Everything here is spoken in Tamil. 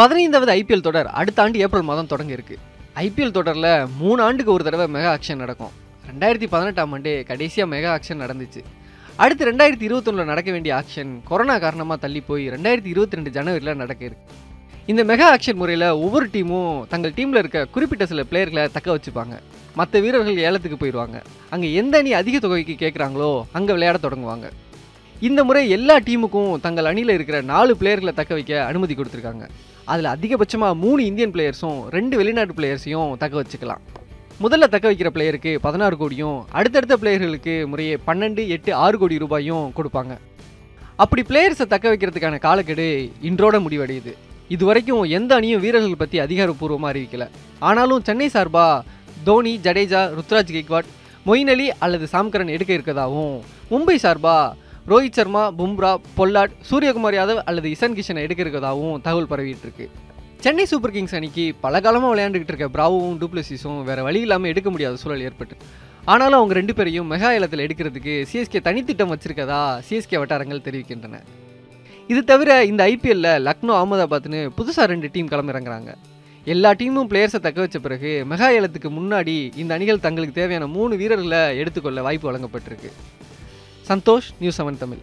பதினைந்தாவது ஐபிஎல் தொடர் அடுத்த ஆண்டு ஏப்ரல் மாதம் தொடங்க இருக்கு ஐபிஎல் தொடரில் மூணு ஆண்டுக்கு ஒரு தடவை மெகா ஆக்ஷன் நடக்கும். ரெண்டாயிரத்தி பதினெட்டாம் ஆண்டு கடைசியாக மெகா ஆக்ஷன் நடந்துச்சு. அடுத்து ரெண்டாயிரத்தி இருபத்தொன்னில் நடக்க வேண்டிய ஆக்ஷன் கொரோனா காரணமாக தள்ளி போய் ரெண்டாயிரத்தி இருபத்தி ரெண்டு ஜனவரியில் நடக்க இருக்கு. இந்த மெகா ஆக்ஷன் முறையில் ஒவ்வொரு டீமும் தங்கள் டீமில் இருக்க குறிப்பிட்ட சில பிளேயர்களை தக்க வச்சுப்பாங்க. மற்ற வீரர்கள் ஏலத்துக்கு போயிடுவாங்க. அங்கே எந்த அணி அதிக தொகைக்கு கேட்குறாங்களோ அங்கே விளையாட தொடங்குவாங்க. இந்த முறை எல்லா டீமுக்கும் தங்கள் அணியில் இருக்கிற நாலு பிளேயர்களை தக்க வைக்க அனுமதி கொடுத்துருக்காங்க. அதில் அதிகபட்சமாக மூணு இந்தியன் பிளேயர்ஸும் ரெண்டு வெளிநாட்டு பிளேயர்ஸையும் தக்க வச்சுக்கலாம். முதல்ல தக்க வைக்கிற பிளேயருக்கு பதினாறு கோடியும் அடுத்தடுத்த பிளேயர்களுக்கு முறையே பன்னெண்டு எட்டு ஆறு கோடி ரூபாயும் கொடுப்பாங்க. அப்படி பிளேயர்ஸை தக்க வைக்கிறதுக்கான காலக்கெடு இன்றோட முடிவடையுது. இது வரைக்கும் எந்த அணியும் வீரர்கள் பற்றி அதிகாரப்பூர்வமாக அறிவிக்கல. ஆனாலும் சென்னை சார்பாக தோனி ஜடேஜா ருத்ராஜ் கெய்க்வாட் மொயின் அலி அல்லது சாம்கரன் எடுக்க இருக்கதாகவும் மும்பை சார்பாக ரோஹித் சர்மா பும்ரா பொல்லாட் சூரியகுமார் யாதவ் அல்லது இசன் கிஷனை எடுக்க தகவல் பரவிட்டு இருக்கு. சென்னை சூப்பர் கிங்ஸ் அணிக்கு பல காலமாக விளையாண்டுக்கிட்டு இருக்க பிராவும் டூப்ளசிஸும் வேற வழி இல்லாமல் எடுக்க முடியாத சூழல் ஏற்பட்டு. ஆனாலும் அவங்க ரெண்டு பேரையும் மெகா ஏலத்தில் எடுக்கிறதுக்கு சிஎஸ்கே தனித்திட்டம் வச்சிருக்கதா சிஎஸ்கே வட்டாரங்கள் தெரிவிக்கின்றன. இது தவிர இந்த ஐபிஎல்ல லக்னோ அகமதாபாத்னு புதுசாக ரெண்டு டீம் கிளம்பிறங்குறாங்க எல்லா டீமும் பிளேயர்ஸை தக்க வச்ச பிறகு மெகா ஏலத்துக்கு முன்னாடி இந்த அணிகள் தங்களுக்கு தேவையான மூணு வீரர்களை எடுத்துக்கொள்ள வாய்ப்பு வழங்கப்பட்டிருக்கு. संतोष न्यूज़ सेवन तमिल